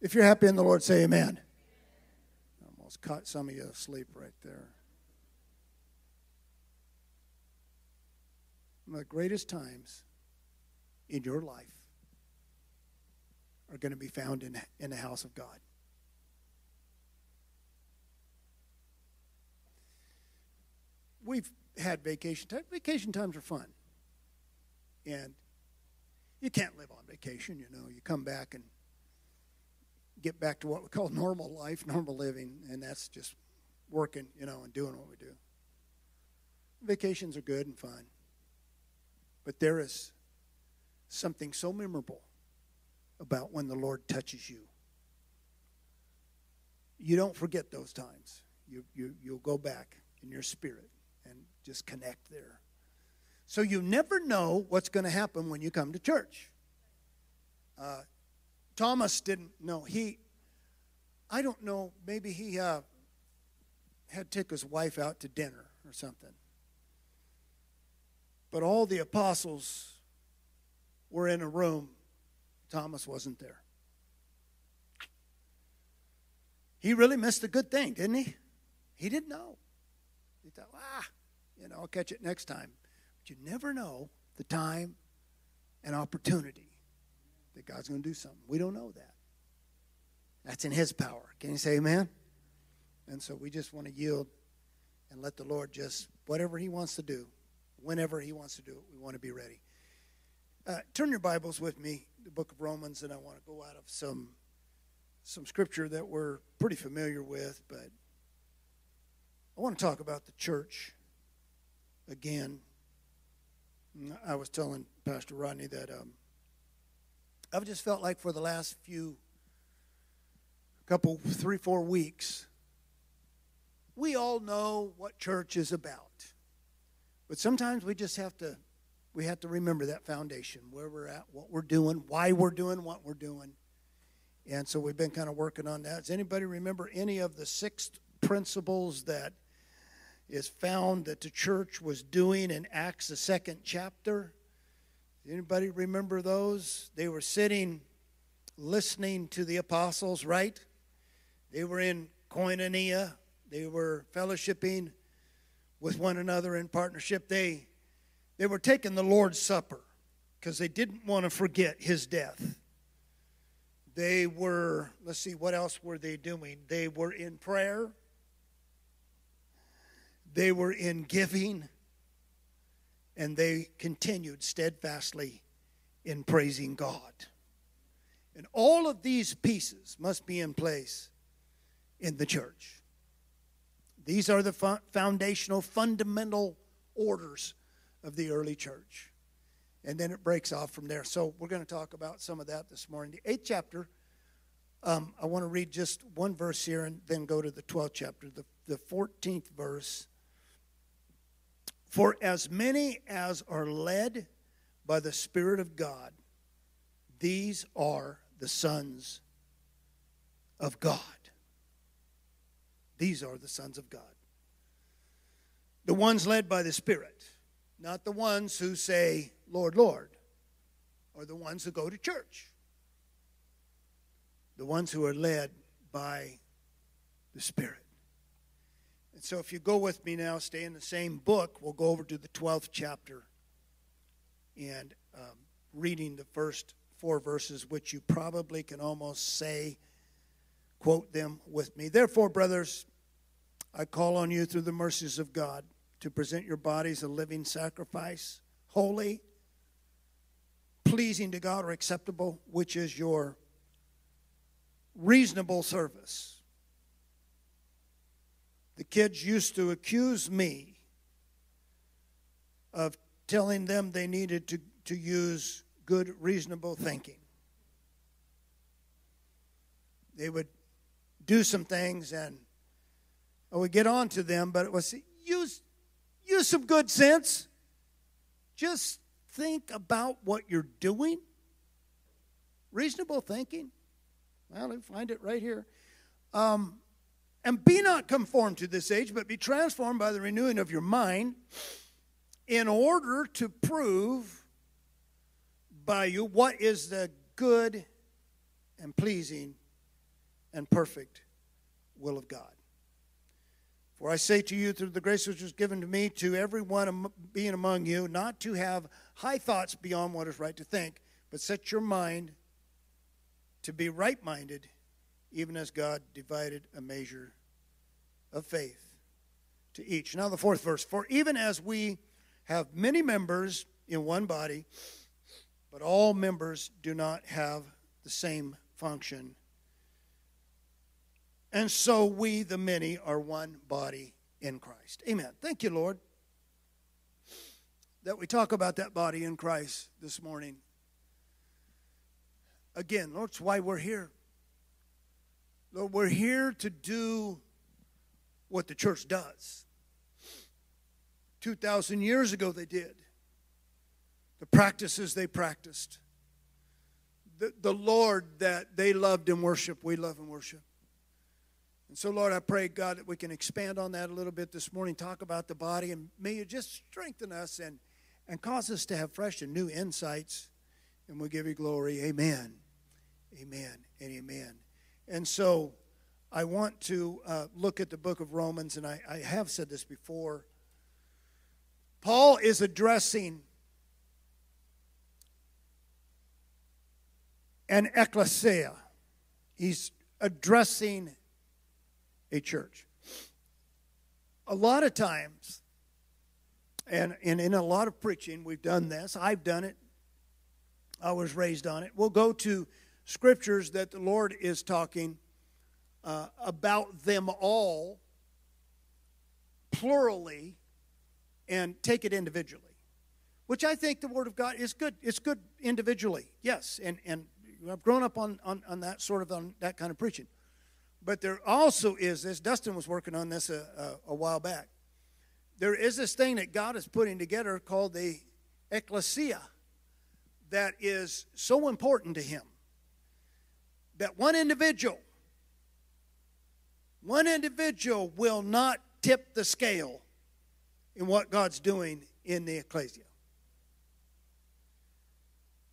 If you're happy in the Lord, say amen. Almost caught some of you asleep right there. The greatest times in your life are going to be found in, in the house of God. We've had vacation time. Vacation times are fun. And you can't live on vacation, you know. You come back and get back to what we call normal life, normal living, and that's just working, you know, and doing what we do. Vacations are good and fun. But there is something so memorable about when the Lord touches you. You don't forget those times. You, you, you'll go back in your spirit and just connect there. So you never know what's going to happen when you come to church. Uh, Thomas didn't know. He, I don't know, maybe he uh, had to take his wife out to dinner or something. But all the apostles were in a room. Thomas wasn't there. He really missed a good thing, didn't he? He didn't know. He thought, ah, you know, I'll catch it next time. But you never know the time and opportunity that God's going to do something. We don't know that. That's in His power. Can you say amen? And so we just want to yield and let the Lord just, whatever He wants to do, whenever He wants to do it, we want to be ready. Uh, turn your Bibles with me, the book of Romans, and I want to go out of some some scripture that we're pretty familiar with, but I want to talk about the church again. I was telling Pastor Rodney that um, I've just felt like for the last few couple, three, four weeks, we all know what church is about. But sometimes we just have to we have to remember that foundation, where we're at, what we're doing, why we're doing what we're doing. And so we've been kind of working on that. Does anybody remember any of the six principles that is found that the church was doing in Acts the second chapter? Anybody remember those? They were sitting listening to the apostles, right? They were in koinonia. They were fellowshipping with one another in partnership. They, they were taking the Lord's Supper because they didn't want to forget his death. They were, let's see, what else were they doing? They were in prayer, they were in giving, and they continued steadfastly in praising God. And all of these pieces must be in place in the church. These are the foundational, fundamental orders of the early church. And then it breaks off from there. So we're going to talk about some of that this morning. The eighth chapter, um, I want to read just one verse here and then go to the 12th chapter, the, the 14th verse. For as many as are led by the Spirit of God, these are the sons of God. These are the sons of God. The ones led by the Spirit, not the ones who say, Lord, Lord, or the ones who go to church. The ones who are led by the Spirit. And so, if you go with me now, stay in the same book, we'll go over to the 12th chapter and um, reading the first four verses, which you probably can almost say, quote them with me. Therefore, brothers, I call on you through the mercies of God to present your bodies a living sacrifice, holy, pleasing to God, or acceptable, which is your reasonable service. The kids used to accuse me of telling them they needed to, to use good, reasonable thinking. They would do some things and I would get on to them, but it was use, use some good sense. Just think about what you're doing. Reasonable thinking. Well, you find it right here. Um, and be not conformed to this age, but be transformed by the renewing of your mind, in order to prove by you what is the good and pleasing and perfect will of God. For I say to you, through the grace which was given to me, to everyone being among you, not to have high thoughts beyond what is right to think, but set your mind to be right minded, even as God divided a measure of faith to each. Now, the fourth verse For even as we have many members in one body, but all members do not have the same function. And so we, the many, are one body in Christ. Amen. Thank you, Lord, that we talk about that body in Christ this morning. Again, Lord, that's why we're here. Lord, we're here to do what the church does. 2,000 years ago, they did. The practices they practiced. The, the Lord that they loved and worshiped, we love and worship. And so, Lord, I pray, God, that we can expand on that a little bit this morning, talk about the body, and may you just strengthen us and, and cause us to have fresh and new insights. And we give you glory. Amen. Amen and amen. And so, I want to uh, look at the book of Romans, and I, I have said this before. Paul is addressing an ecclesia. He's addressing a church. A lot of times, and, and in a lot of preaching, we've done this. I've done it. I was raised on it. We'll go to scriptures that the Lord is talking uh, about them all plurally and take it individually which i think the word of god is good it's good individually yes and and i've grown up on on, on that sort of on that kind of preaching. But there also is this dustin was working on this a, a, a while back there is this thing that god is putting together called the ecclesia that is so important to him that one individual one individual will not tip the scale in what God's doing in the ecclesia.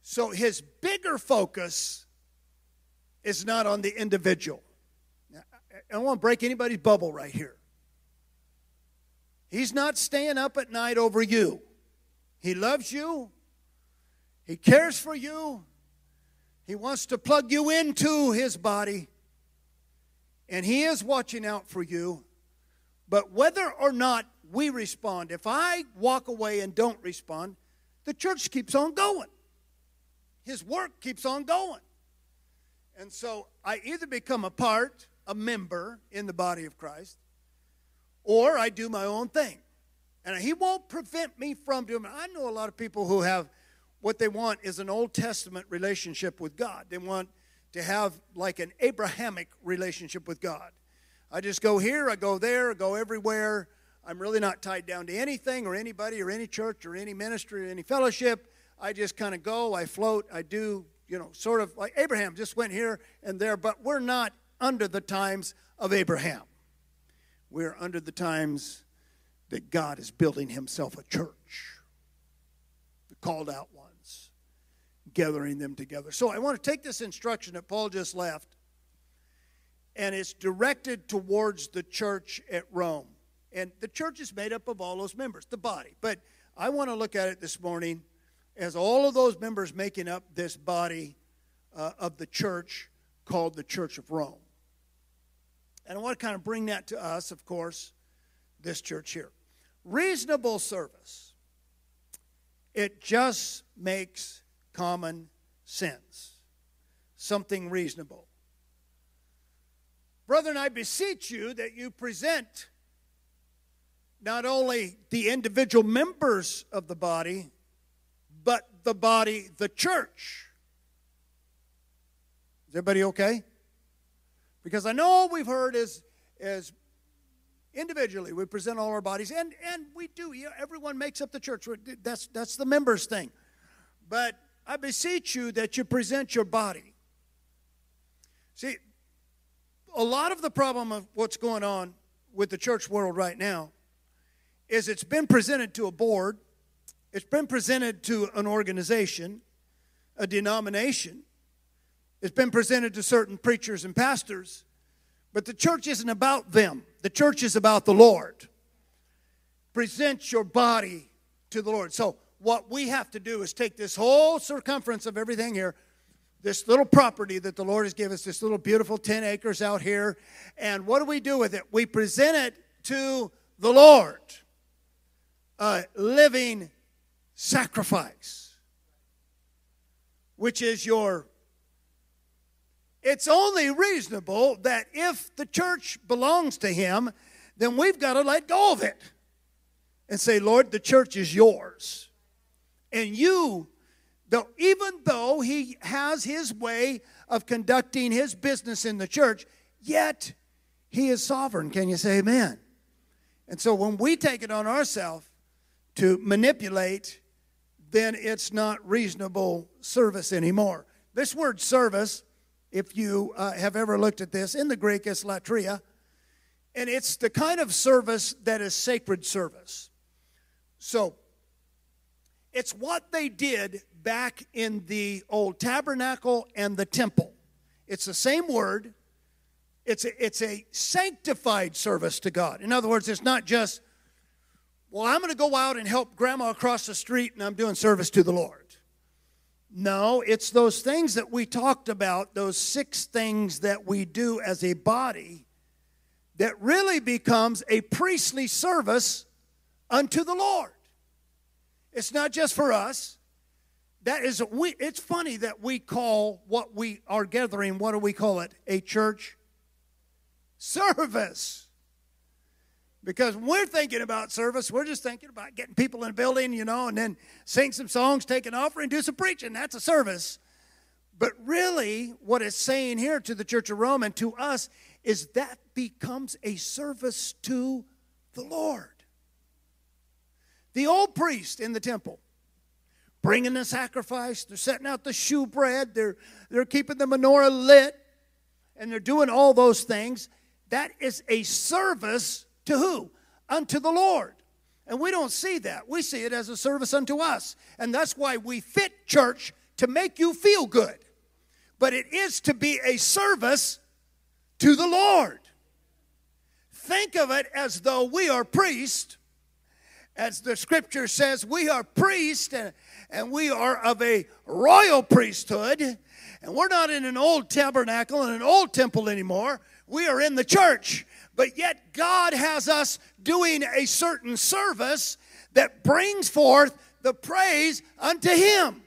So his bigger focus is not on the individual. Now, I don't want to break anybody's bubble right here. He's not staying up at night over you. He loves you. He cares for you. He wants to plug you into his body and He is watching out for you. But whether or not we respond, if I walk away and don't respond, the church keeps on going. His work keeps on going. And so I either become a part, a member in the body of Christ, or I do my own thing. And He won't prevent me from doing it. I know a lot of people who have what they want is an Old Testament relationship with God. They want to have like an Abrahamic relationship with God. I just go here, I go there, I go everywhere. I'm really not tied down to anything or anybody or any church or any ministry or any fellowship. I just kind of go, I float, I do, you know, sort of like Abraham just went here and there, but we're not under the times of Abraham. We're under the times that God is building himself a church, the called out gathering them together. So I want to take this instruction that Paul just left, and it's directed towards the church at Rome. And the church is made up of all those members, the body. But I want to look at it this morning as all of those members making up this body uh, of the church called the Church of Rome. And I want to kind of bring that to us, of course, this church here. Reasonable service. It just makes common sense, something reasonable. Brethren, I beseech you that you present not only the individual members of the body, but the body, the church. Is everybody okay? Because I know we've heard is, is individually we present all our bodies, and, and we do. Everyone makes up the church. That's, that's the members thing. But I beseech you that you present your body. See, a lot of the problem of what's going on with the church world right now is it's been presented to a board, it's been presented to an organization, a denomination, it's been presented to certain preachers and pastors, But the church isn't about them, the church is about the Lord. Present your body to the Lord. So, what we have to do is take this whole circumference of everything here, this little property that the Lord has given us, this little beautiful 10 acres out here, and what do we do with it? We present it to the Lord, a living sacrifice, which is your. It's only reasonable that if the church belongs to Him, then we've got to let go of it and say, Lord, the church is yours. And you, though, even though He has His way of conducting His business in the church, yet He is sovereign. Can you say amen? And so when we take it on ourselves to manipulate, then it's not reasonable service anymore. This word service, if you uh, have ever looked at this, in the Greek is latria, and it's the kind of service that is sacred service. So, it's what they did back in the old tabernacle and the temple. It's the same word, it's a, it's a sanctified service to God. In other words, it's not just, well, I'm going to go out and help grandma across the street and I'm doing service to the Lord. No, it's those things that we talked about, those six things that we do as a body, that really becomes a priestly service unto the Lord. It's not just for us. That is, we, it's funny that we call what we are gathering, what do we call it? A church service. Because we're thinking about service, we're just thinking about getting people in a building, you know, and then sing some songs, take an offering, do some preaching. That's a service. But really, what it's saying here to the Church of Rome and to us is that becomes a service to the Lord. The old priest in the temple, bringing the sacrifice, they're setting out the shewbread, they're, they're keeping the menorah lit, and they're doing all those things. That is a service to who? Unto the Lord. And we don't see that. We see it as a service unto us. And that's why we fit church to make you feel good. But it is to be a service to the Lord. Think of it as though we are priests. As the scripture says, we are priests and, we are of a royal priesthood. And we're not in an old tabernacle and an old temple anymore we are in the church, but yet God has us doing a certain service that brings forth the praise unto Him.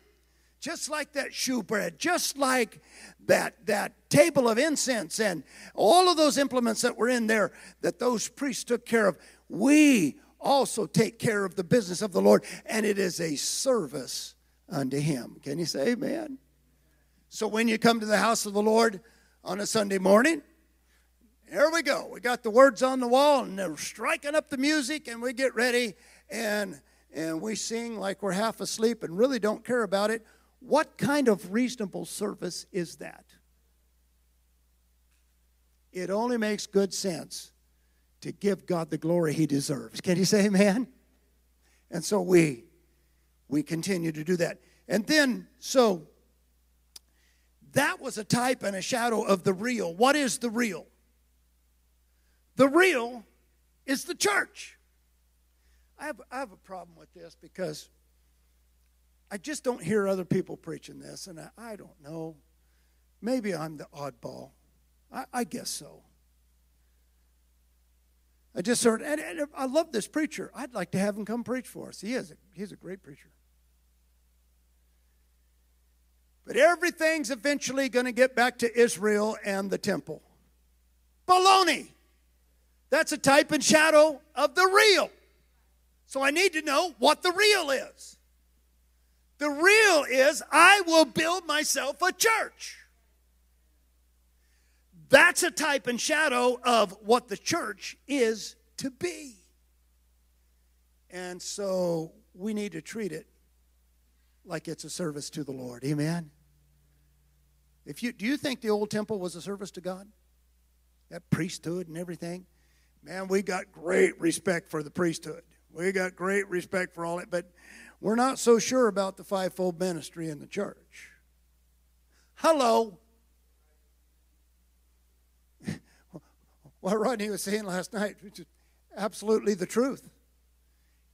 Just like that shewbread, just like that, that table of incense and all of those implements that were in there that those priests took care of. We also take care of the business of the Lord, and it is a service unto Him. Can you say amen? So when you come to the house of the Lord on a Sunday morning, here we go. We got the words on the wall, and they're striking up the music, and we get ready, and and we sing like we're half asleep and really don't care about it. What kind of reasonable service is that? It only makes good sense to give God the glory he deserves. Can you say amen? And so we we continue to do that. And then so that was a type and a shadow of the real. What is the real? The real is the church. I have, I have a problem with this because I just don't hear other people preaching this, and I, I don't know. Maybe I'm the oddball. I, I guess so. I just heard, and, and, I love this preacher. I'd like to have him come preach for us. He is a, he's a great preacher. But everything's eventually going to get back to Israel and the temple. Baloney. That's a type and shadow of the real. So I need to know what the real is. The real is I will build myself a church. That's a type and shadow of what the church is to be. And so we need to treat it like it's a service to the Lord. Amen. If you do you think the old temple was a service to God? That priesthood and everything? man, we got great respect for the priesthood. We got great respect for all it, but we're not so sure about the fivefold ministry in the church. Hello. What Rodney was saying last night, which is absolutely the truth.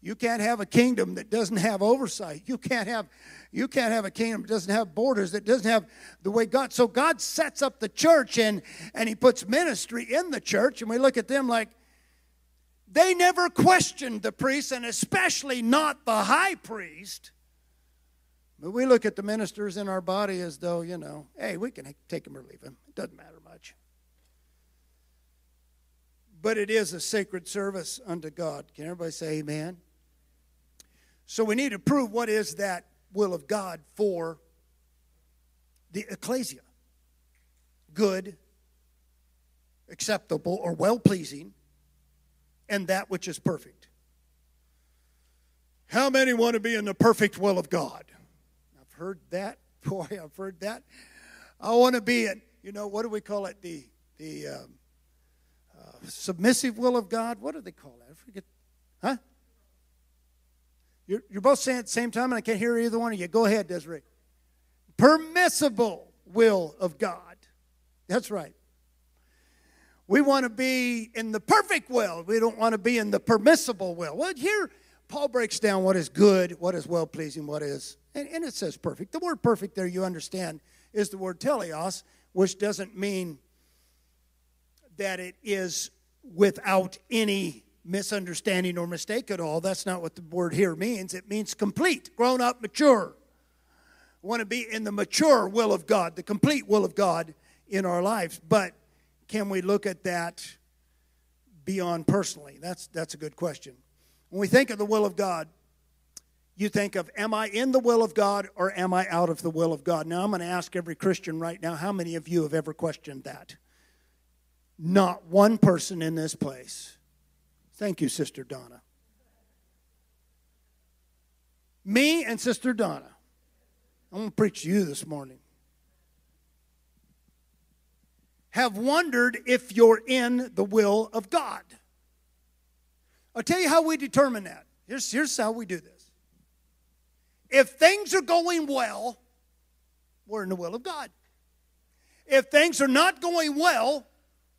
You can't have a kingdom that doesn't have oversight. You can't have you can't have a kingdom that doesn't have borders, that doesn't have the way God. So God sets up the church and and he puts ministry in the church and we look at them like they never questioned the priest and especially not the high priest. But we look at the ministers in our body as though, you know, hey, we can take him or leave him. It doesn't matter much. But it is a sacred service unto God. Can everybody say amen? So we need to prove what is that will of God for the ecclesia good, acceptable, or well pleasing, and that which is perfect. How many want to be in the perfect will of God? I've heard that. Boy, I've heard that. I want to be in, you know, what do we call it? The, the um, submissive will of God. What do they call that? I forget. Huh? You're, you're both saying at the same time, and I can't hear either one of you. Go ahead, Desiree. Permissible will of God. That's right. We want to be in the perfect will. We don't want to be in the permissible will. Well, here Paul breaks down what is good, what is well pleasing, what is, and, and it says perfect. The word perfect there, you understand, is the word teleos, which doesn't mean that it is without any misunderstanding or mistake at all. That's not what the word here means. It means complete, grown up, mature. We want to be in the mature will of God, the complete will of God in our lives. But can we look at that beyond personally? That's, that's a good question. When we think of the will of God, you think of, am I in the will of God or am I out of the will of God? Now, I'm going to ask every Christian right now, how many of you have ever questioned that? Not one person in this place. Thank you, Sister Donna. Me and Sister Donna. I'm going to preach to you this morning. Have wondered if you're in the will of God. I'll tell you how we determine that. Here's, here's how we do this. If things are going well, we're in the will of God. If things are not going well,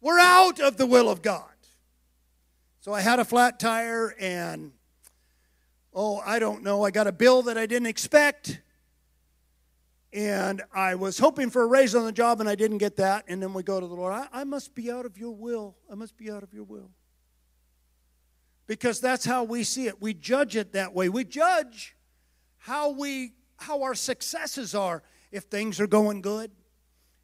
we're out of the will of God. So I had a flat tire and, oh, I don't know, I got a bill that I didn't expect. And I was hoping for a raise on the job and I didn't get that. And then we go to the Lord, I, I must be out of your will. I must be out of your will. Because that's how we see it. We judge it that way. We judge how we how our successes are if things are going good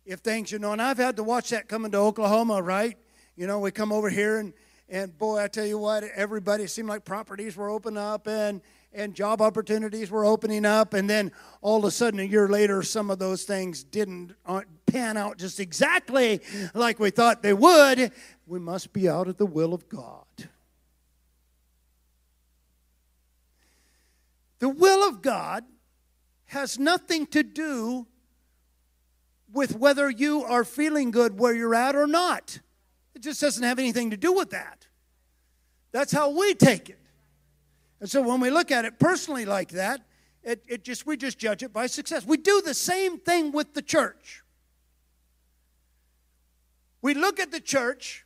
if things you know and i've had to watch that coming to oklahoma right you know we come over here and and boy, I tell you what, everybody seemed like properties were opening up and, and job opportunities were opening up. And then all of a sudden, a year later, some of those things didn't uh, pan out just exactly like we thought they would. We must be out of the will of God. The will of God has nothing to do with whether you are feeling good where you're at or not. It just doesn't have anything to do with that. That's how we take it. And so when we look at it personally like that, it, it just we just judge it by success. We do the same thing with the church. We look at the church.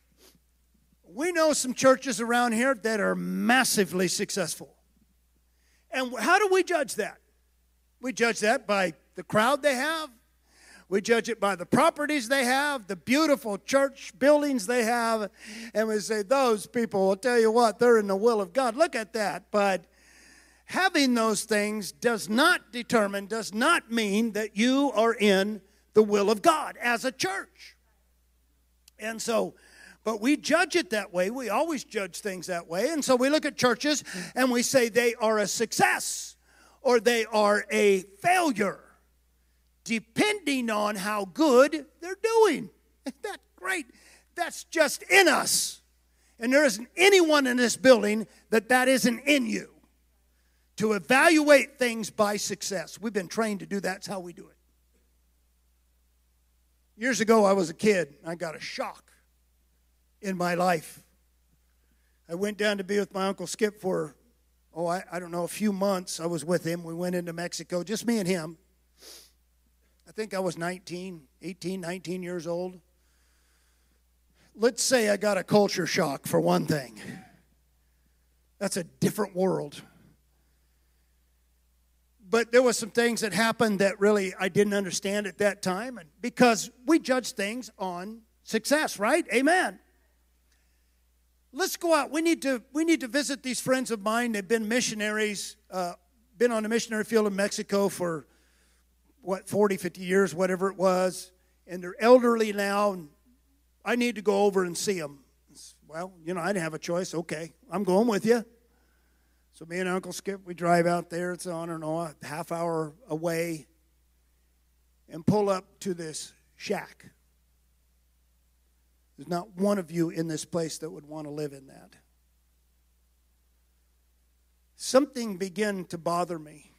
We know some churches around here that are massively successful. And how do we judge that? We judge that by the crowd they have, we judge it by the properties they have, the beautiful church buildings they have, and we say, those people, will tell you what, they're in the will of God. Look at that. But having those things does not determine, does not mean that you are in the will of God as a church. And so, but we judge it that way. We always judge things that way. And so we look at churches and we say they are a success or they are a failure depending on how good they're doing. Isn't that great? That's just in us. And there isn't anyone in this building that that isn't in you. To evaluate things by success. We've been trained to do that. That's how we do it. Years ago, I was a kid. I got a shock in my life. I went down to be with my Uncle Skip for, oh, I, I don't know, a few months. I was with him. We went into Mexico, just me and him. I think I was 19, 18, 19 years old. let's say I got a culture shock for one thing. That's a different world. But there was some things that happened that really I didn't understand at that time and because we judge things on success, right? Amen. Let's go out. We need to we need to visit these friends of mine. They've been missionaries, uh, been on the missionary field in Mexico for what 40, 50 years, whatever it was, and they're elderly now. And I need to go over and see them. Well, you know, I didn't have a choice. Okay, I'm going with you. So me and Uncle Skip, we drive out there. It's on and no, a half hour away, and pull up to this shack. There's not one of you in this place that would want to live in that. Something began to bother me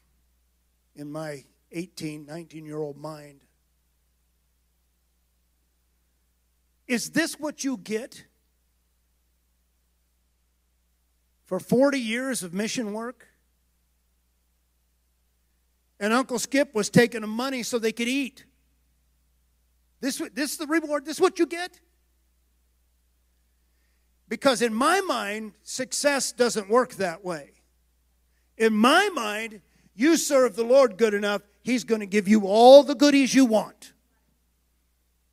in my 18, 19 year old mind. Is this what you get for 40 years of mission work? And Uncle Skip was taking the money so they could eat. This, this is the reward. This is what you get? Because in my mind, success doesn't work that way. In my mind, you serve the Lord good enough, He's going to give you all the goodies you want.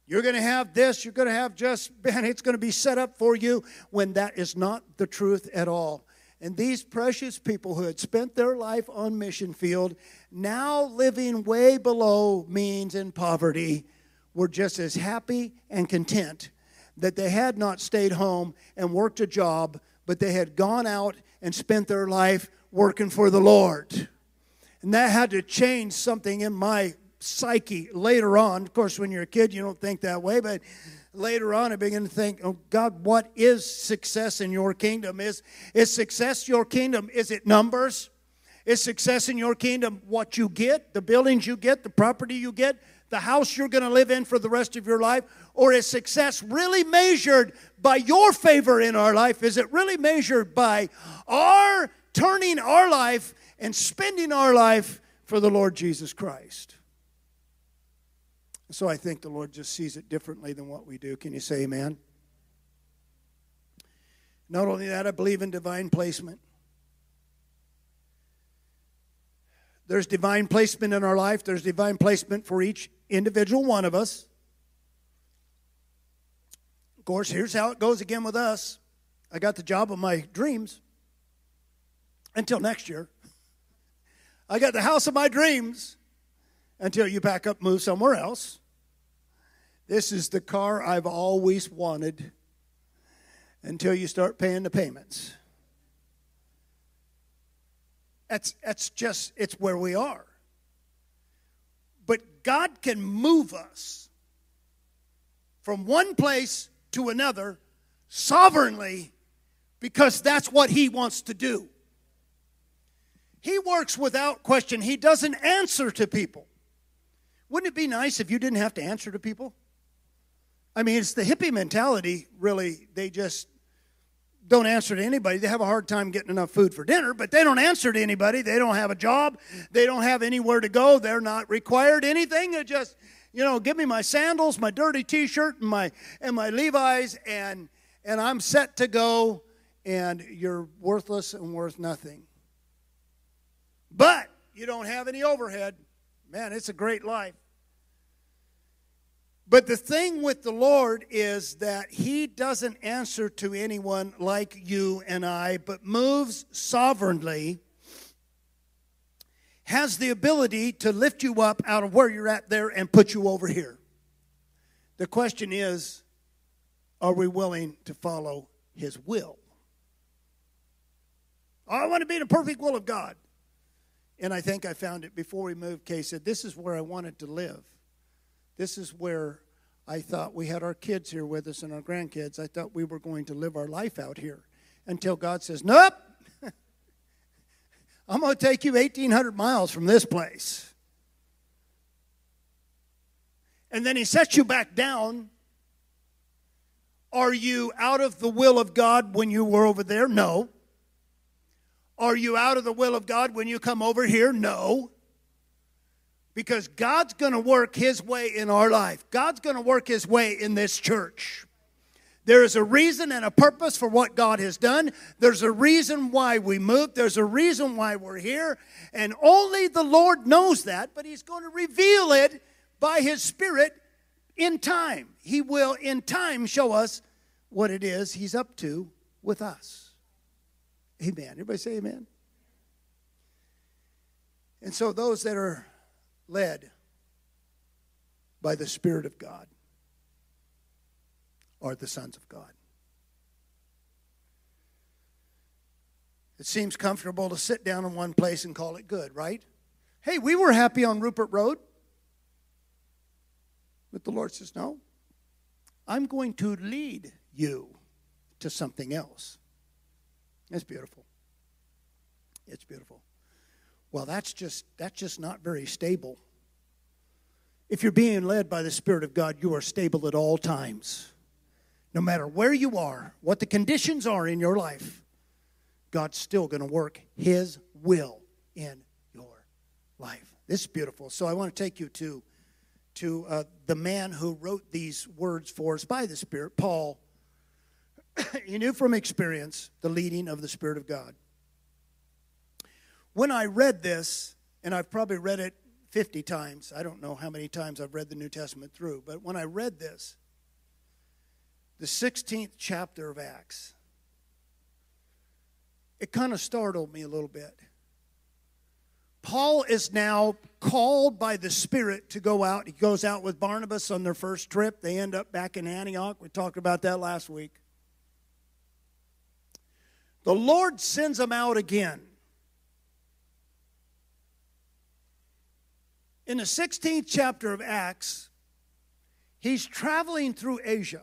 You're going to have this, you're going to have just, man, it's going to be set up for you when that is not the truth at all. And these precious people who had spent their life on mission field, now living way below means in poverty, were just as happy and content that they had not stayed home and worked a job, but they had gone out and spent their life working for the Lord. And that had to change something in my psyche later on. Of course, when you're a kid, you don't think that way, but later on I began to think, oh God, what is success in your kingdom? Is, is success your kingdom? Is it numbers? Is success in your kingdom what you get, the buildings you get, the property you get, the house you're going to live in for the rest of your life? Or is success really measured by your favor in our life? Is it really measured by our turning our life and spending our life for the Lord Jesus Christ? So I think the Lord just sees it differently than what we do. Can you say amen? Not only that, I believe in divine placement. There's divine placement in our life, there's divine placement for each individual one of us. Of course, here's how it goes again with us. I got the job of my dreams until next year. I got the house of my dreams until you back up, move somewhere else. This is the car I've always wanted until you start paying the payments. That's, that's just, it's where we are. But God can move us from one place to another sovereignly because that's what He wants to do. He works without question, He doesn't answer to people. Wouldn't it be nice if you didn't have to answer to people? I mean, it's the hippie mentality, really. They just don't answer to anybody. They have a hard time getting enough food for dinner, but they don't answer to anybody. They don't have a job. They don't have anywhere to go. They're not required anything. They just, you know, give me my sandals, my dirty t-shirt, and my and my Levi's, and and I'm set to go. And you're worthless and worth nothing. But you don't have any overhead. Man, it's a great life. But the thing with the Lord is that He doesn't answer to anyone like you and I, but moves sovereignly, has the ability to lift you up out of where you're at there and put you over here. The question is are we willing to follow His will? Oh, I want to be in the perfect will of God. And I think I found it before we moved. Kay said, This is where I wanted to live. This is where I thought we had our kids here with us and our grandkids. I thought we were going to live our life out here until God says, Nope, I'm going to take you 1,800 miles from this place. And then He sets you back down. Are you out of the will of God when you were over there? No. Are you out of the will of God when you come over here? No because God's going to work His way in our life. God's going to work His way in this church. There is a reason and a purpose for what God has done. There's a reason why we moved. There's a reason why we're here. And only the Lord knows that, but He's going to reveal it by His Spirit in time. He will, in time, show us what it is He's up to with us. Amen. Everybody say amen. And so, those that are led by the Spirit of God are the sons of God. It seems comfortable to sit down in one place and call it good, right? Hey, we were happy on Rupert Road. But the Lord says, No, I'm going to lead you to something else. It's beautiful. It's beautiful. Well, that's just that's just not very stable. If you're being led by the Spirit of God, you are stable at all times no matter where you are, what the conditions are in your life, God's still going to work His will in your life. This is beautiful. So I want to take you to, to uh, the man who wrote these words for us by the Spirit, Paul. he knew from experience the leading of the Spirit of God. When I read this, and I've probably read it 50 times, I don't know how many times I've read the New Testament through, but when I read this, the 16th chapter of Acts, it kind of startled me a little bit. Paul is now called by the Spirit to go out. He goes out with Barnabas on their first trip. They end up back in Antioch. We talked about that last week. The Lord sends them out again. In the 16th chapter of Acts, he's traveling through Asia.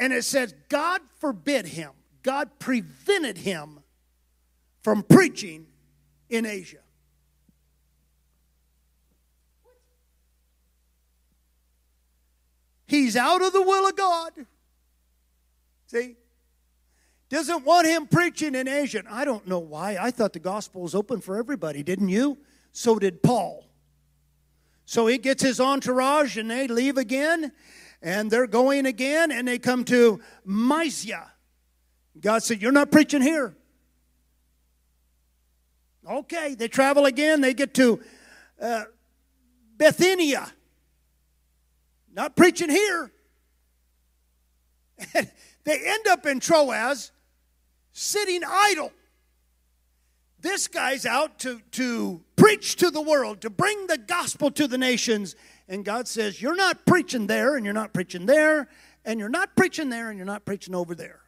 And it says, God forbid him, God prevented him from preaching in Asia. He's out of the will of God. See? Doesn't want him preaching in Asia. I don't know why. I thought the gospel was open for everybody, didn't you? So did Paul. So he gets his entourage and they leave again and they're going again and they come to Mysia. God said, You're not preaching here. Okay, they travel again. They get to uh. Not preaching here. They end up in Troas sitting idle. This guy's out to, to preach to the world, to bring the gospel to the nations. And God says, You're not preaching there, and you're not preaching there, and you're not preaching there, and you're not preaching over there.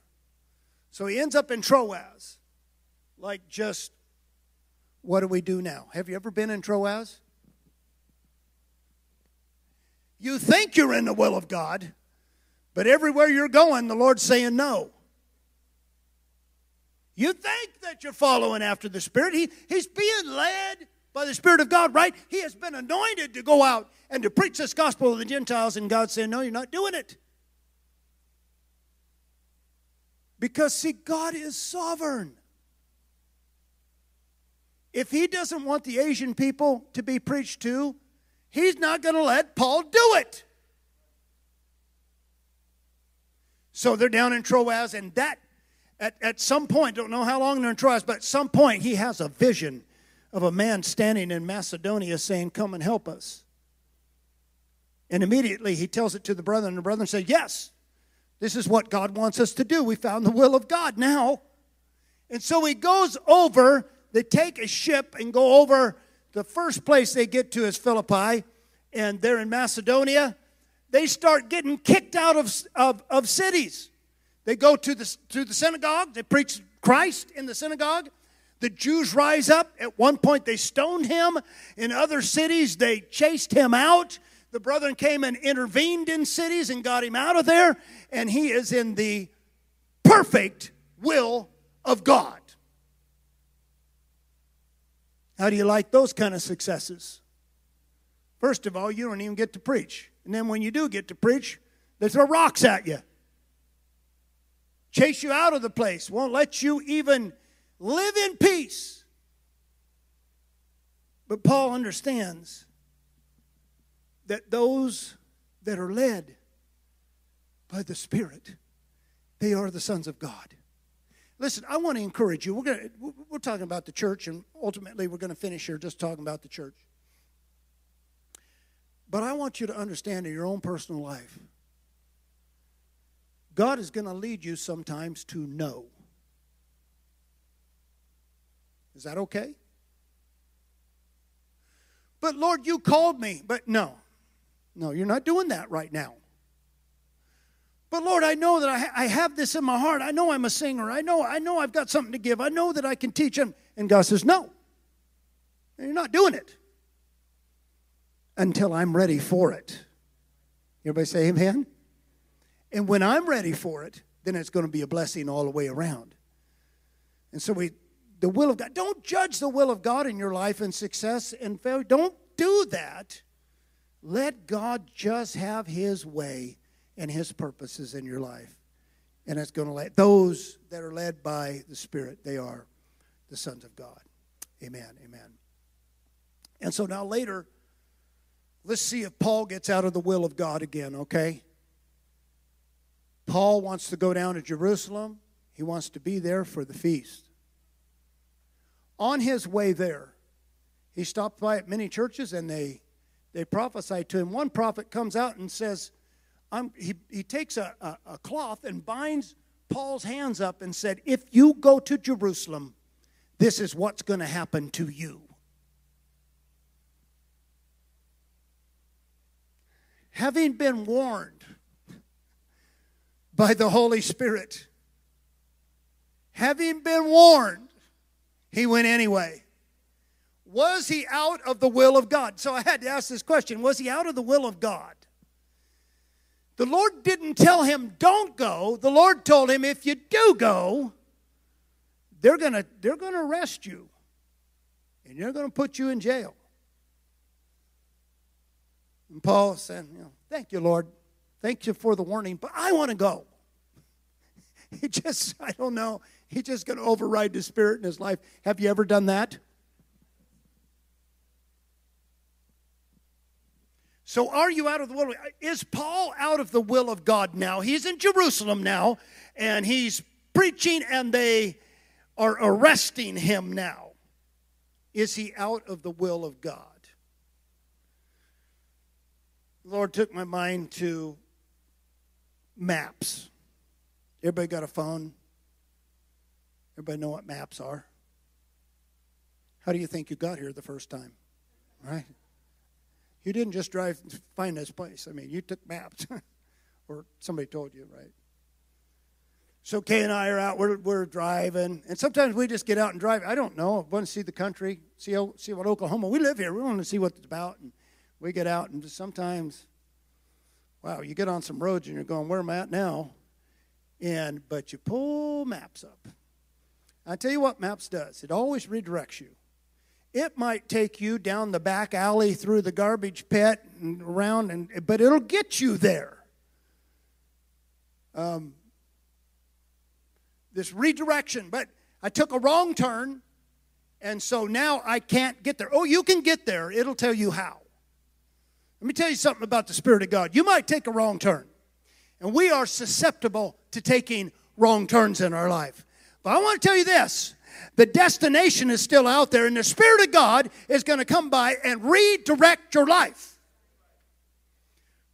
So he ends up in Troas. Like, just what do we do now? Have you ever been in Troas? You think you're in the will of God, but everywhere you're going, the Lord's saying no. You think that you're following after the Spirit. He, he's being led by the Spirit of God, right? He has been anointed to go out and to preach this gospel to the Gentiles, and God said, No, you're not doing it. Because, see, God is sovereign. If He doesn't want the Asian people to be preached to, He's not going to let Paul do it. So they're down in Troas, and that at, at some point, don't know how long they're in Troas, but at some point he has a vision of a man standing in Macedonia saying, Come and help us. And immediately he tells it to the brethren, and the brethren say, Yes, this is what God wants us to do. We found the will of God now. And so he goes over, they take a ship and go over. The first place they get to is Philippi, and they're in Macedonia. They start getting kicked out of, of, of cities. They go to the, to the synagogue, they preach Christ in the synagogue. The Jews rise up. At one point, they stoned him. In other cities, they chased him out. The brethren came and intervened in cities and got him out of there. And he is in the perfect will of God. How do you like those kind of successes? First of all, you don't even get to preach. And then when you do get to preach, they throw rocks at you chase you out of the place, won't let you even live in peace. But Paul understands that those that are led by the Spirit, they are the sons of God. Listen, I want to encourage you. We're to, we're talking about the church, and ultimately we're going to finish here just talking about the church. But I want you to understand in your own personal life, God is going to lead you sometimes to know. Is that okay? But Lord, you called me. But no, no, you're not doing that right now. But Lord, I know that I, I have this in my heart. I know I'm a singer. I know, I know I've got something to give. I know that I can teach him. And God says, No. And you're not doing it until I'm ready for it. Everybody say amen? And when I'm ready for it, then it's going to be a blessing all the way around. And so we the will of God. Don't judge the will of God in your life and success and failure. Don't do that. Let God just have his way and his purposes in your life. And it's going to let those that are led by the Spirit, they are the sons of God. Amen. Amen. And so now later, let's see if Paul gets out of the will of God again, okay? Paul wants to go down to Jerusalem. He wants to be there for the feast. On his way there, he stopped by at many churches and they they prophesied to him. One prophet comes out and says, he, he takes a, a, a cloth and binds Paul's hands up and said, If you go to Jerusalem, this is what's going to happen to you. Having been warned by the Holy Spirit, having been warned, he went anyway. Was he out of the will of God? So I had to ask this question Was he out of the will of God? The Lord didn't tell him, don't go. The Lord told him, if you do go, they're going to they're going to arrest you and they're going to put you in jail. And Paul said, thank you, Lord. Thank you for the warning, but I want to go. He just, I don't know, he's just going to override the spirit in his life. Have you ever done that? So, are you out of the will? Is Paul out of the will of God now? He's in Jerusalem now, and he's preaching, and they are arresting him now. Is he out of the will of God? The Lord took my mind to maps. Everybody got a phone? Everybody know what maps are? How do you think you got here the first time? Right? You didn't just drive find this place. I mean, you took maps, or somebody told you, right? So Kay and I are out. We're, we're driving, and sometimes we just get out and drive. I don't know. I want to see the country, see see what Oklahoma. We live here. We want to see what it's about, and we get out. And sometimes, wow, you get on some roads and you're going, "Where am I at now?" And but you pull maps up. I tell you what, maps does. It always redirects you. It might take you down the back alley through the garbage pit and around, and, but it'll get you there. Um, this redirection, but I took a wrong turn, and so now I can't get there. Oh, you can get there. It'll tell you how. Let me tell you something about the Spirit of God. You might take a wrong turn, and we are susceptible to taking wrong turns in our life. But I want to tell you this the destination is still out there, and the Spirit of God is going to come by and redirect your life.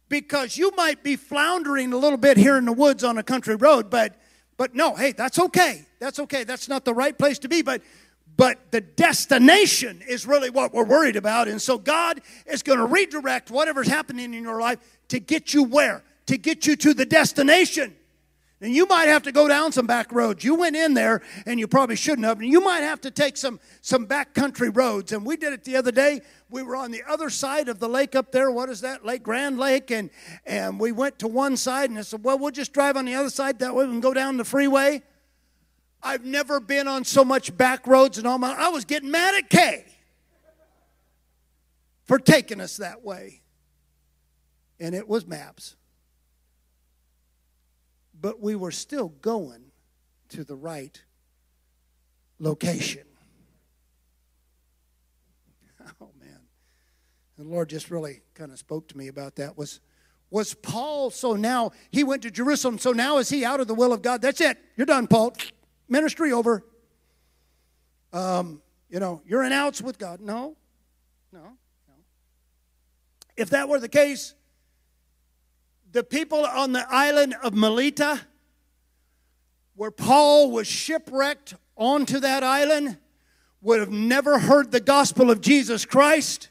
Because you might be floundering a little bit here in the woods on a country road, but but no, hey, that's okay. That's okay. That's not the right place to be, but but the destination is really what we're worried about. And so God is going to redirect whatever's happening in your life to get you where? To get you to the destination. And you might have to go down some back roads. You went in there and you probably shouldn't have. And you might have to take some, some back country roads. And we did it the other day. We were on the other side of the lake up there. What is that? Lake Grand Lake. And, and we went to one side and I said, well, we'll just drive on the other side. That way we can go down the freeway. I've never been on so much back roads and all my I was getting mad at Kay for taking us that way. And it was maps but we were still going to the right location. Oh man. The Lord just really kind of spoke to me about that was Was Paul so now he went to Jerusalem, so now is he out of the will of God? That's it. You're done, Paul. Ministry over. Um, you know, you're an outs with God. No, no, no. If that were the case, the people on the island of Melita, where Paul was shipwrecked onto that island, would have never heard the gospel of Jesus Christ.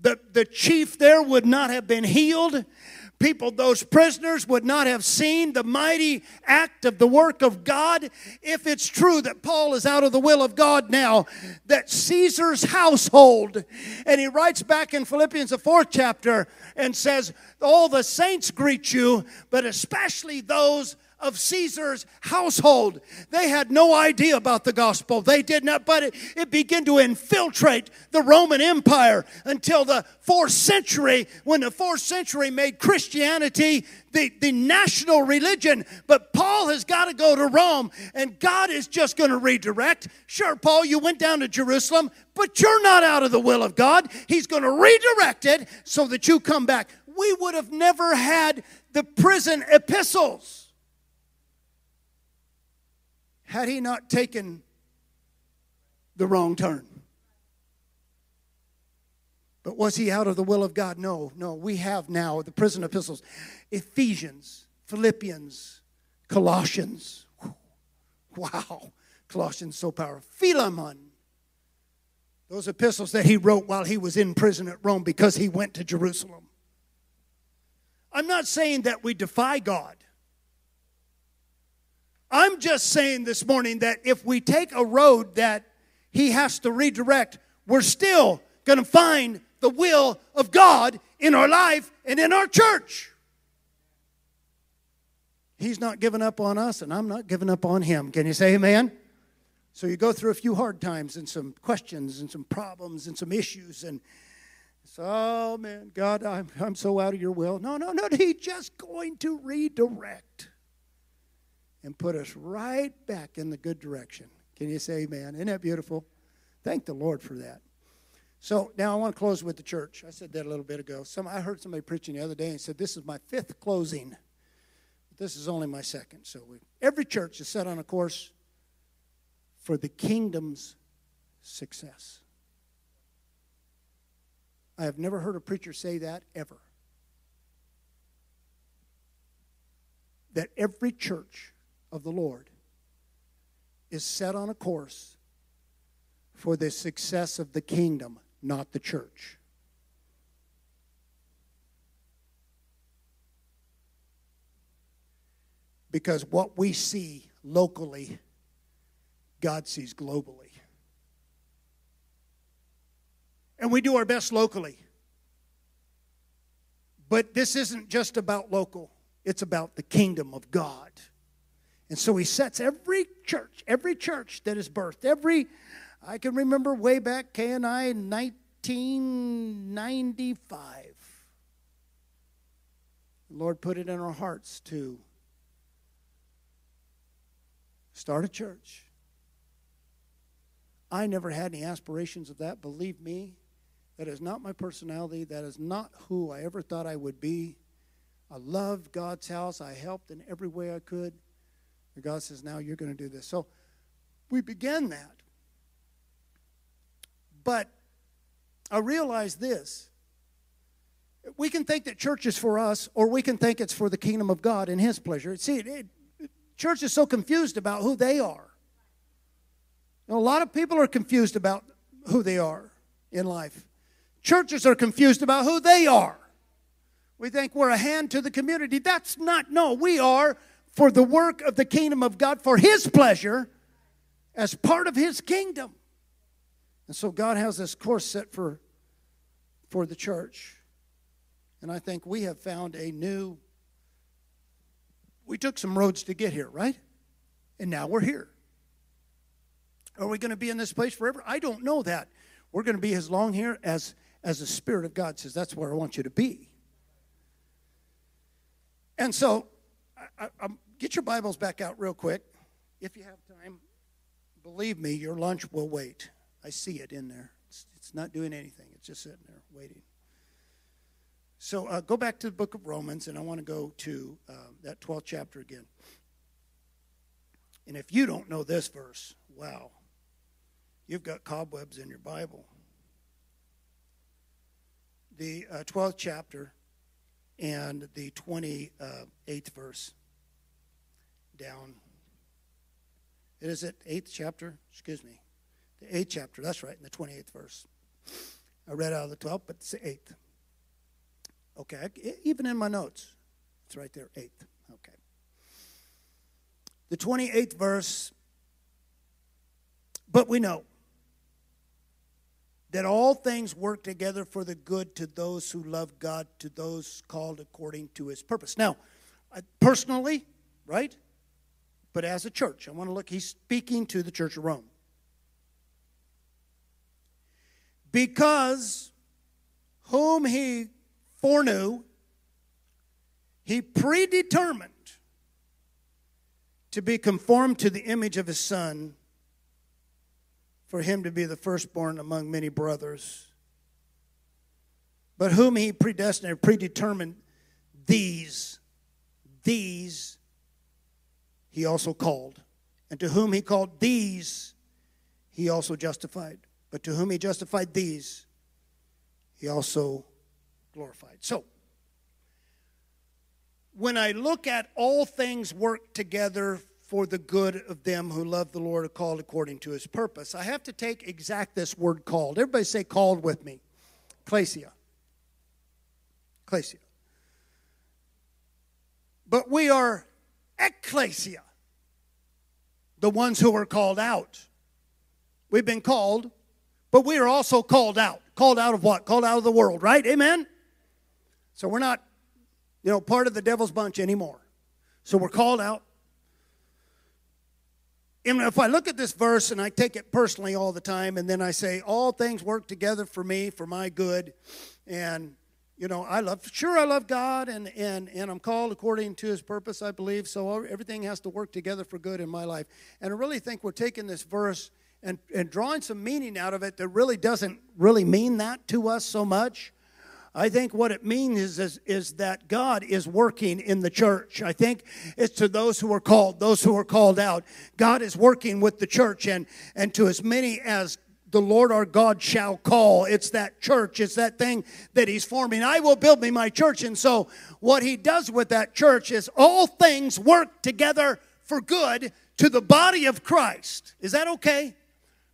The, the chief there would not have been healed people, those prisoners, would not have seen the mighty act of the work of God. If it's true that Paul is out of the will of God now, that Caesar's household, and he writes back in Philippians, the fourth chapter, and says, All the saints greet you, but especially those of Caesar's household. They had no idea about the gospel. They did not, but it, it began to infiltrate the Roman Empire until the fourth century, when the fourth century made Christianity the, the national religion. But Paul has got to go to Rome, and God is just going to redirect. Sure, Paul, you went down to Jerusalem, but you're not out of the will of God. He's going to redirect it so that you come back. We would have never had the prison epistles had he not taken the wrong turn. But was he out of the will of God? No, no. We have now the prison epistles Ephesians, Philippians, Colossians. Wow. Colossians so powerful. Philemon. Those epistles that he wrote while he was in prison at Rome because he went to Jerusalem. I'm not saying that we defy God. I'm just saying this morning that if we take a road that he has to redirect, we're still going to find the will of God in our life and in our church. He's not giving up on us, and I'm not giving up on him. Can you say amen? So you go through a few hard times and some questions and some problems and some issues and so, oh man, God, I'm, I'm so out of your will. No, no, no, he's just going to redirect and put us right back in the good direction. Can you say amen? Isn't that beautiful? Thank the Lord for that. So now I want to close with the church. I said that a little bit ago. Some I heard somebody preaching the other day and said this is my fifth closing. This is only my second. So we, every church is set on a course for the kingdom's success. I have never heard a preacher say that ever. That every church of the Lord is set on a course for the success of the kingdom, not the church. Because what we see locally, God sees globally. And we do our best locally. But this isn't just about local, it's about the kingdom of God. And so he sets every church, every church that is birthed, every, I can remember way back, Kay and I 1995. The Lord put it in our hearts to start a church. I never had any aspirations of that. Believe me, that is not my personality. That is not who I ever thought I would be. I loved God's house. I helped in every way I could. And God says, now you're going to do this. So we began that. But I realize this. We can think that church is for us, or we can think it's for the kingdom of God and His pleasure. See, it, it, church is so confused about who they are. You know, a lot of people are confused about who they are in life. Churches are confused about who they are. We think we're a hand to the community. That's not, no, we are for the work of the kingdom of God for His pleasure as part of His kingdom. And so God has this course set for, for the church. And I think we have found a new, we took some roads to get here, right? And now we're here. Are we going to be in this place forever? I don't know that. We're going to be as long here as, as the Spirit of God says, that's where I want you to be. And so I, I, get your Bibles back out real quick. If you have time, believe me, your lunch will wait. I see it in there. It's, it's not doing anything, it's just sitting there waiting. So uh, go back to the book of Romans, and I want to go to uh, that 12th chapter again. And if you don't know this verse, wow, you've got cobwebs in your Bible. The uh, 12th chapter and the 28th verse down. It is it 8th chapter? Excuse me. The 8th chapter, that's right, in the 28th verse. I read out of the 12th, but it's the 8th. Okay, even in my notes, it's right there, 8th. Okay. The 28th verse, but we know that all things work together for the good to those who love God, to those called according to his purpose. Now, personally, right? But as a church, I want to look, he's speaking to the church of Rome. Because whom he foreknew, he predetermined to be conformed to the image of his son, for him to be the firstborn among many brothers. But whom he predestined predetermined, these, these he also called. And to whom he called these, he also justified. But to whom he justified these, he also glorified. So, when I look at all things work together for the good of them who love the Lord are called according to his purpose, I have to take exact this word called. Everybody say called with me. Klesia. Klesia. But we are ecclesia, the ones who are called out. We've been called, but we are also called out. Called out of what? Called out of the world, right? Amen? So we're not, you know, part of the devil's bunch anymore. So we're called out. And if I look at this verse and I take it personally all the time, and then I say, all things work together for me, for my good, and you know, I love, sure, I love God, and and and I'm called according to His purpose, I believe. So everything has to work together for good in my life. And I really think we're taking this verse and and drawing some meaning out of it that really doesn't really mean that to us so much. I think what it means is, is, is, that God is working in the church. I think it's to those who are called, those who are called out. God is working with the church, and, and to as many as the Lord our God shall call. It's that church, it's that thing that He's forming. I will build me my church. And so, what He does with that church is all things work together for good to the body of Christ. Is that okay?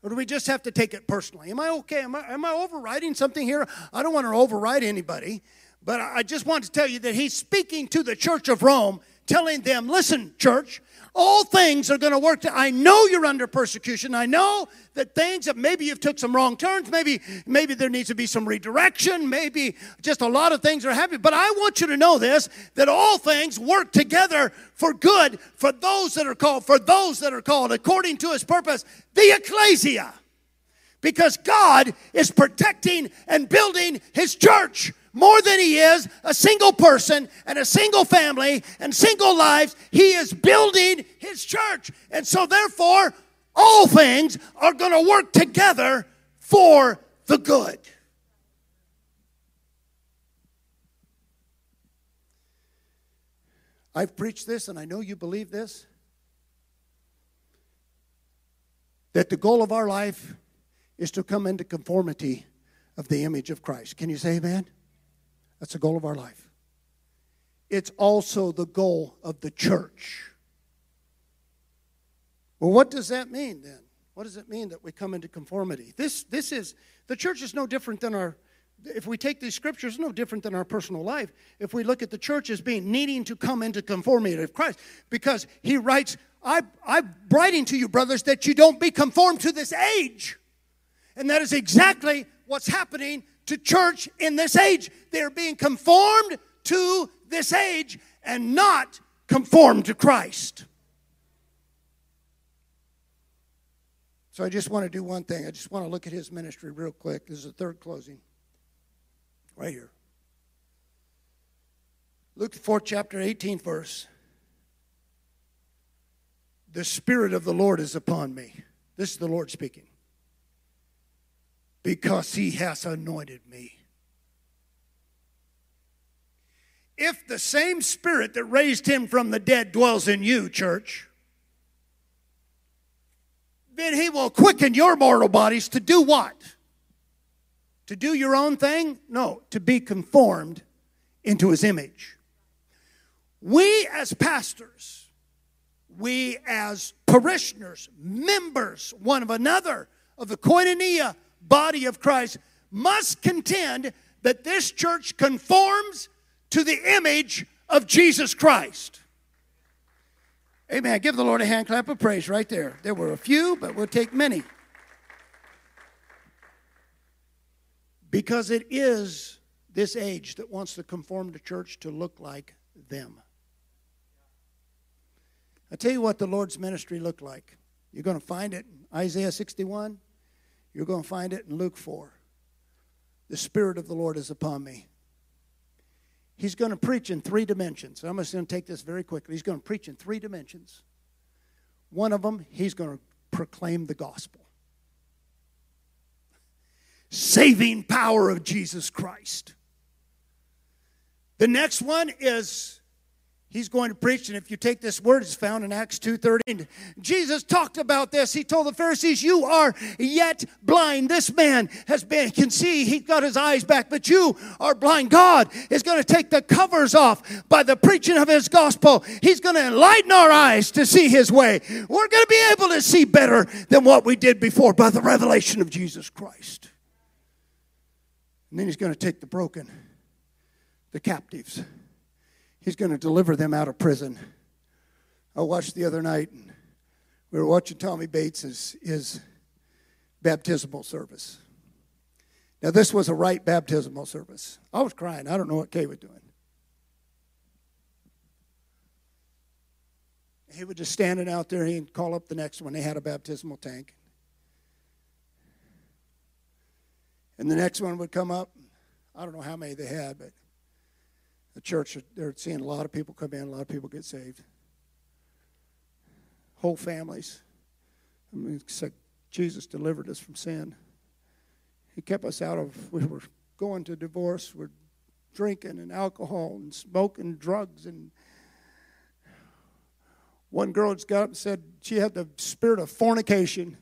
Or do we just have to take it personally? Am I okay? Am I, am I overriding something here? I don't want to override anybody, but I just want to tell you that he's speaking to the church of Rome, telling them, listen, church, all things are going to work. To, I know you're under persecution. I know that things that maybe you've took some wrong turns. Maybe maybe there needs to be some redirection. Maybe just a lot of things are happening. But I want you to know this: that all things work together for good for those that are called. For those that are called according to His purpose, the ecclesia, because God is protecting and building His church more than he is a single person and a single family and single lives. He is building his church. And so, therefore, all things are going to work together for the good. I've preached this, and I know you believe this that the goal of our life is to come into conformity of the image of Christ. Can you say amen? That's the goal of our life. It's also the goal of the church. Well, what does that mean then? What does it mean that we come into conformity? This, this is, the church is no different than our, if we take these scriptures, no different than our personal life. If we look at the church as being needing to come into conformity of Christ, because he writes, I, I'm writing to you, brothers, that you don't be conformed to this age. And that is exactly what's happening to church in this age. They're being conformed to this age and not conformed to Christ. So I just want to do one thing. I just want to look at his ministry real quick. This is the third closing. Right here. Luke fourth chapter, 18th verse. The Spirit of the Lord is upon me. This is the Lord speaking because he has anointed me. if the same spirit that raised him from the dead dwells in you, church, then he will quicken your mortal bodies to do what? To do your own thing? No, to be conformed into his image. We as pastors, we as parishioners, members one of another of the koinonia body of Christ, must contend that this church conforms to the image of Jesus Christ. Amen. Give the Lord a hand clap of praise right there. There were a few, but we'll take many. Because it is this age that wants to conform the church to look like them. I tell you what the Lord's ministry looked like. You're going to find it in Isaiah 61. You're going to find it in Luke 4. The Spirit of the Lord is upon me. He's going to preach in three dimensions. I'm just going to take this very quickly. He's going to preach in three dimensions. One of them, he's going to proclaim the gospel saving power of Jesus Christ. The next one is He's going to preach, and if you take this word, it's found in Acts 2.13. Jesus talked about this. He told the Pharisees, You are yet blind. This man has been, can see, he's got his eyes back, but you are blind. God is going to take the covers off by the preaching of his gospel. He's going to enlighten our eyes to see his way. We're going to be able to see better than what we did before by the revelation of Jesus Christ. And then he's going to take the broken, the captives He's going to deliver them out of prison. I watched the other night, and we were watching Tommy Bates' his baptismal service. Now, this was a right baptismal service. I was crying. I don't know what Kay was doing. He was just standing out there. He'd call up the next one. They had a baptismal tank. And the next one would come up. I don't know how many they had, but the church, they're seeing a lot of people come in, a lot of people get saved. Whole families. I mean, like Jesus delivered us from sin. He kept us out of, we were going to divorce, we're drinking and alcohol and smoking drugs. And one girl just got up and said she had the spirit of fornication.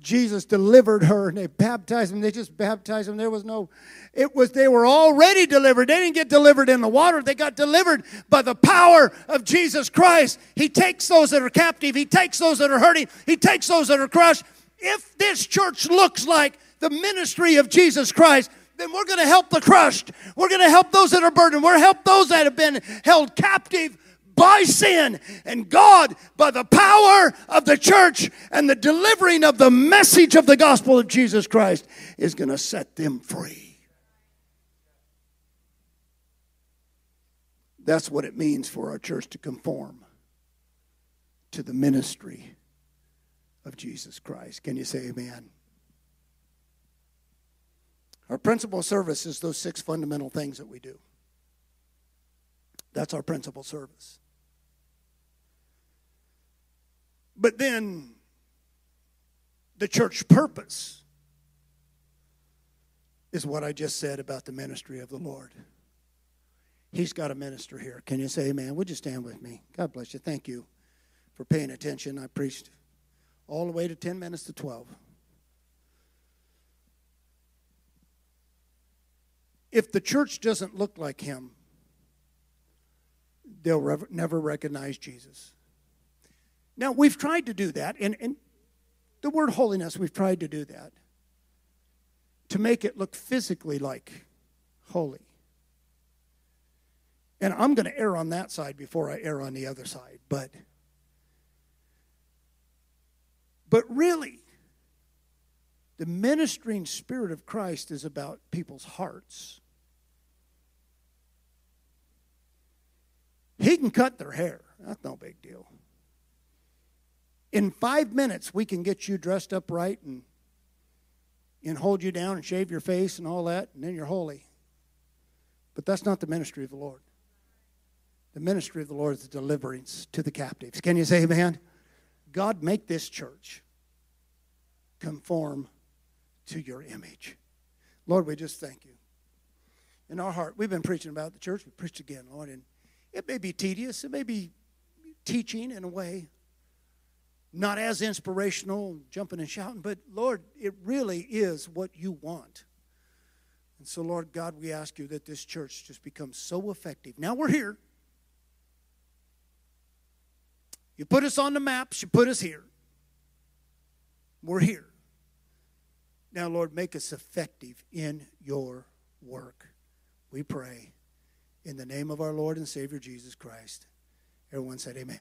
Jesus delivered her and they baptized them. They just baptized them. There was no, it was, they were already delivered. They didn't get delivered in the water. They got delivered by the power of Jesus Christ. He takes those that are captive. He takes those that are hurting. He takes those that are crushed. If this church looks like the ministry of Jesus Christ, then we're going to help the crushed. We're going to help those that are burdened. We're going to help those that have been held captive by sin. And God, by the power of the church and the delivering of the message of the gospel of Jesus Christ, is going to set them free. That's what it means for our church to conform to the ministry of Jesus Christ. Can you say amen? Our principal service is those six fundamental things that we do. That's our principal service. But then the church purpose is what I just said about the ministry of the Lord. He's got a minister here. Can you say amen? Would you stand with me? God bless you. Thank you for paying attention. I preached all the way to 10 minutes to 12. If the church doesn't look like him, they'll never recognize Jesus. Now, we've tried to do that, and, and the word holiness, we've tried to do that to make it look physically like holy. And I'm going to err on that side before I err on the other side. But, but really, the ministering spirit of Christ is about people's hearts. He can cut their hair. That's no big deal in five minutes, we can get you dressed up right and, and hold you down and shave your face and all that, and then you're holy. But that's not the ministry of the Lord. The ministry of the Lord is the deliverance to the captives. Can you say amen? God, make this church conform to your image. Lord, we just thank you. in our heart. We've been preaching about the church. We preached again, Lord, and it may be tedious. It may be teaching in a way, not as inspirational, jumping and shouting, but Lord, it really is what you want. And so, Lord God, we ask you that this church just becomes so effective. Now we're here. You put us on the maps, you put us here. We're here. Now, Lord, make us effective in your work. We pray in the name of our Lord and Savior Jesus Christ. Everyone said, Amen.